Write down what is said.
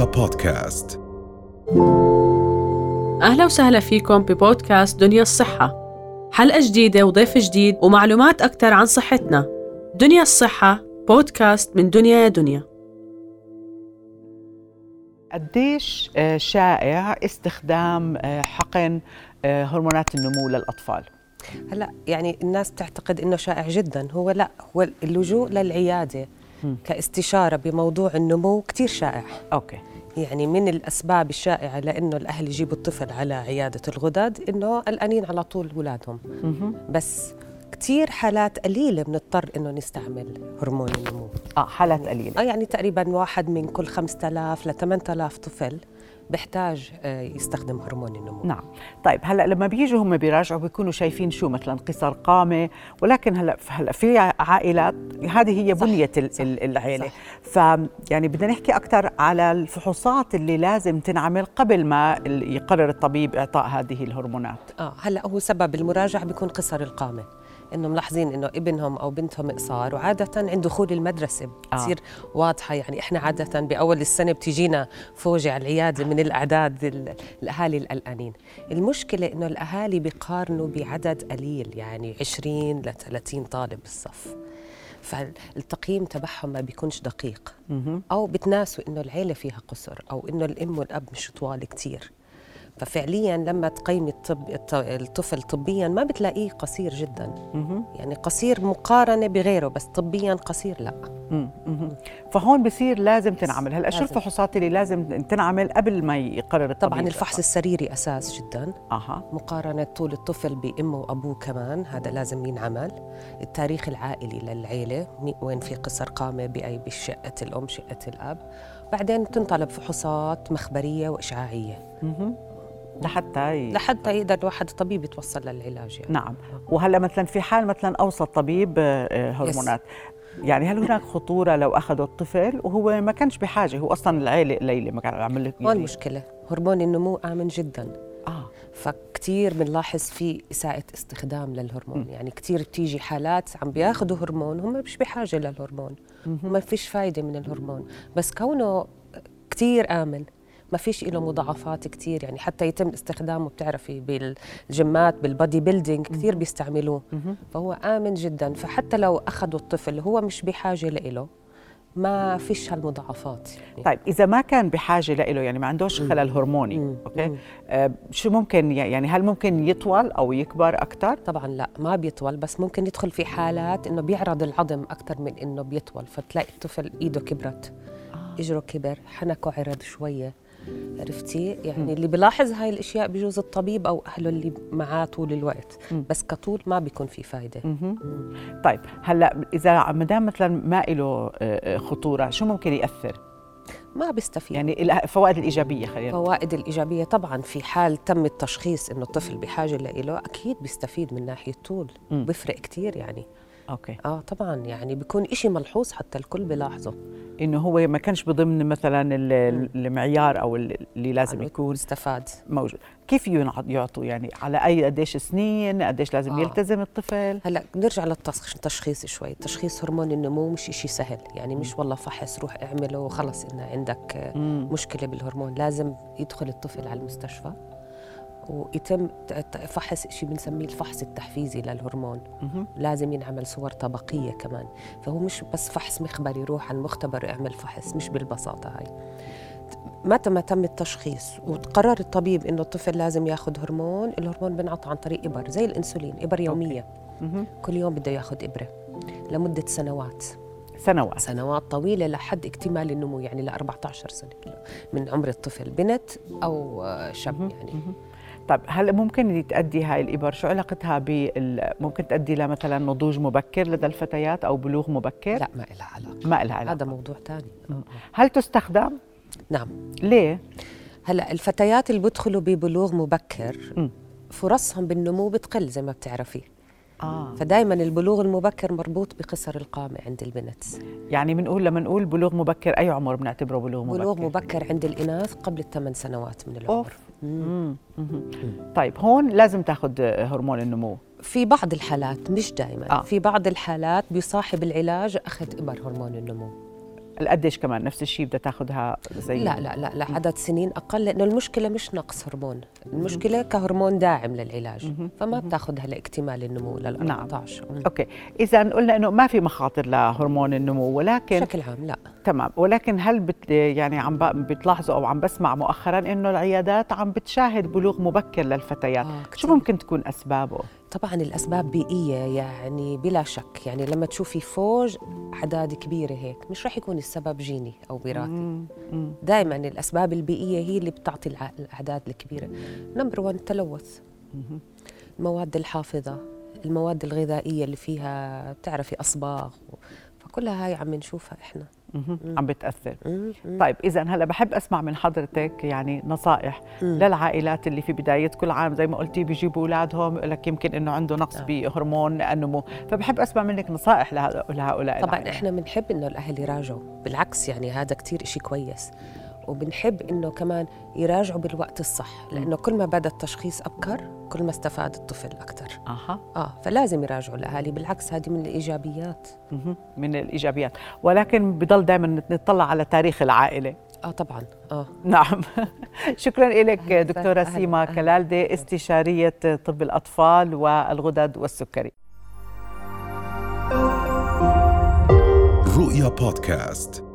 رؤيا بودكاست. أهلا وسهلا فيكم ببودكاست دنيا الصحة. حلقة جديدة وضيف جديد ومعلومات أكثر عن صحتنا. دنيا الصحة بودكاست من دنيا يا دنيا. قديش آه، شائع استخدام آه، حقن آه، هرمونات النمو للأطفال؟ هلا يعني الناس تعتقد إنه شائع جدا. هو لا هو اللجوء للعيادة كاستشارة بموضوع النمو كثير شائع. أوكي. يعني من الأسباب الشائعة لأنه الأهل يجيبوا الطفل على عيادة الغدد إنه قلقانين على طول اولادهم بس كثير حالات قليلة بنضطر إنه نستعمل هرمون النمو. آه حالات قليلة. آه يعني تقريبا واحد من كل 5000 ل 8000 طفل بيحتاج آه، يستخدم هرمون النمو. نعم. طيب هلأ لما بيجوا هم بيراجعوا بيكونوا شايفين شو؟ مثلا قصر قامة. ولكن هلأ هلأ في عائلات هذه هي بنية صح، ال- العيلة. صح. ف يعني بدنا نحكي أكثر على الفحوصات اللي لازم تنعمل قبل ما يقرر الطبيب إعطاء هذه الهرمونات. آه هلأ هو سبب المراجعة بيكون قصر القامة. إنه ملاحظين إنه ابنهم أو بنتهم قصار وعادة عند دخول المدرسة بتصير آه. واضحة. يعني إحنا عادة بأول السنة بتجينا فوجة على العياده من الأعداد ال- الأهالي القلقانين المشكلة إنه الأهالي بيقارنوا بعدد قليل يعني 20 ل 30 طالب بالصف. فالتقييم تبعهم ما بيكونش دقيق. أو بتناسوا إنه العيلة فيها قصر أو إنه الأم والأب مش طوال كتير. ففعليا لما تقيمي الطب الط- الطفل طبيا ما بتلاقيه قصير جدا. يعني قصير مقارنة بغيره بس طبيا قصير لا. مم، مم. فهون بصير لازم تنعمل. هلأ شو. الفحوصات اللي لازم تنعمل قبل ما يقرر الطبيب؟ طبعا الفحص السريري أساس جدا. أها. مقارنة طول الطفل بأمه وأبوه كمان هذا لازم ينعمل. التاريخ العائلي للعيلة مي- وين في قصر قامة بأي بشقة الأم شقة الأب. بعدين تنطلب فحوصات مخبرية وإشعاعية. لحتى ي... لحتى يقدر الواحد الطبيب يتوصل للعلاج يعني. نعم. وهلا مثلا في حال مثلا اوصى الطبيب آه، آه، هرمونات. يعني هل هناك خطورة لو أخذوا الطفل وهو ما كانش بحاجة هو أصلا العيلة قليله ما كان عمل لك هون يعني؟ المشكلة هرمون النمو آمن جدا. آه. فكتير بنلاحظ في إساءة استخدام للهرمون. يعني كتير بتيجي حالات عم بياخذوا هرمون هم مش بحاجة للهرمون. ما فيش فايدة من الهرمون. بس كونه كتير آمن. ما فيش له مضاعفات كتير يعني حتى يتم استخدامه بتعرفي بالجيمات بالبادي بيلدينج كثير بيستعملوه. فهو آمن جدا. فحتى لو أخذوا الطفل هو مش بحاجة له ما فيش هالمضاعفات يعني. طيب إذا ما كان بحاجة له يعني ما عندوش خلل هرموني مم. أوكي؟ مم. آه شو ممكن يعني هل ممكن يطول أو يكبر أكثر طبعا لا ما بيطول بس ممكن يدخل في حالات إنه بيعرض العظم أكثر من إنه بيطول فتلاقي الطفل إيده كبرت. اجره كبر حنكه عرض شوية عرفتي؟ يعني اللي بيلاحظ هاي الأشياء بجوز الطبيب أو أهله اللي معاه طول الوقت بس كطول ما بيكون في فايدة. طيب هلأ إذا ما دام مثلا ما له آه، خطورة شو ممكن يأثر؟ ما بيستفيد. يعني الفوائد الإيجابية خلينا الفوائد الإيجابية طبعا في حال تم التشخيص إنه الطفل بحاجة له أكيد بيستفيد من ناحية طول بيفرق كتير يعني. أوكي. آه طبعا يعني بيكون إشي ملحوظ حتى الكل بيلاحظه. إنه هو ما كانش بضمن مثلا ال- المعيار أو ال- اللي لازم يكون استفاد. موجود. كيف يعطوا يعني؟ على اي قديش سنين؟ قديش لازم آه. يلتزم الطفل؟ هلأ نرجع للتشخيص شوي. تشخيص هرمون النمو مش إشي سهل. يعني مش والله فحص روح اعمله وخلص إن عندك آه، مشكلة بالهرمون. لازم يدخل الطفل على المستشفى. ويتم فحص شيء بنسميه الفحص التحفيزي للهرمون. لازم ينعمل صور طبقية كمان. فهو مش بس فحص مخبري يروح على المختبر يعمل فحص مش بالبساطة هاي. متى ما تم التشخيص وقرر الطبيب إنه الطفل لازم ياخذ هرمون الهرمون بنعطى عن طريق إبر زي الإنسولين إبر يومية. كل يوم بده ياخذ إبرة لمدة سنوات. سنوات. سنوات طويلة لحد اكتمال النمو يعني ل 14 سنة من عمر الطفل بنت أو شاب يعني. طيب هل ممكن تؤدي هاي الإبر؟ شو علاقتها بال ممكن تؤدي لمثلا نضوج مبكر لدى الفتيات أو بلوغ مبكر؟ لا ما لها علاقة. ما لها علاقة. هذا موضوع ثاني. هل تستخدم؟ نعم. ليه؟ هلأ الفتيات اللي بيدخلوا ببلوغ مبكر مم. فرصهم بالنمو بتقل زي ما بتعرفي. آه. فدائما البلوغ المبكر مربوط بقصر القامة عند البنت. يعني بنقول لما نقول بلوغ مبكر أي عمر بنعتبره بلوغ مبكر؟ بلوغ مبكر عند الإناث قبل الثمان سنوات من العمر. أوف. مم. مم. طيب هون لازم تاخذ هرمون النمو في بعض الحالات مش دائما آه. آه. في بعض الحالات بيصاحب العلاج أخذ إبر هرمون النمو قديش كمان نفس الشيء بدها تاخذها زي لا لا لا لا عدد سنين أقل لأنه المشكلة مش نقص هرمون المشكلة كهرمون داعم للعلاج فما بتاخذها لإكتمال النمو لل 14 نعم. okay. إذا قلنا إنه ما في مخاطر لهرمون النمو ولكن بشكل عام لا. تمام. ولكن هل بت يعني عم بتلاحظوا أو عم بسمع مؤخرا إنه العيادات عم بتشاهد بلوغ مبكر للفتيات؟ آه شو ممكن تكون أسبابه؟ طبعا الأسباب بيئية يعني بلا شك. يعني لما تشوفي فوج أعداد كبيرة هيك مش رح يكون السبب جيني أو وراثي. دائما الأسباب البيئية هي اللي بتعطي الأعداد الكبيرة. نمبر 1 التلوث. المواد الحافظة المواد الغذائية اللي فيها بتعرفي أصباغ فكلها هاي عم نشوفها إحنا. عم بتأثر. طيب اذا هلا بحب أسمع من حضرتك يعني نصائح للعائلات اللي في بداية كل عام زي ما قلتي بيجيبوا أولادهم لك يمكن إنه عنده نقص آه. بهرمون النمو فبحب أسمع منك نصائح لهؤلاء طبعا العائلات. إحنا بنحب إنه الأهل يراجعوا. بالعكس يعني هذا كثير شيء كويس. وبنحب إنه كمان يراجعوا بالوقت الصح لأنه كل ما بدأ التشخيص أبكر كل ما استفاد الطفل أكثر أها. آه فلازم يراجعوا الأهالي بالعكس هذه من الإيجابيات. من الإيجابيات. ولكن بضل دائما نطلع على تاريخ العائلة. آه طبعا. آه. نعم. شكرا لك دكتورة أهل سيما أهل كلالده استشارية طب الأطفال والغدد والسكري. رؤيا بودكاست.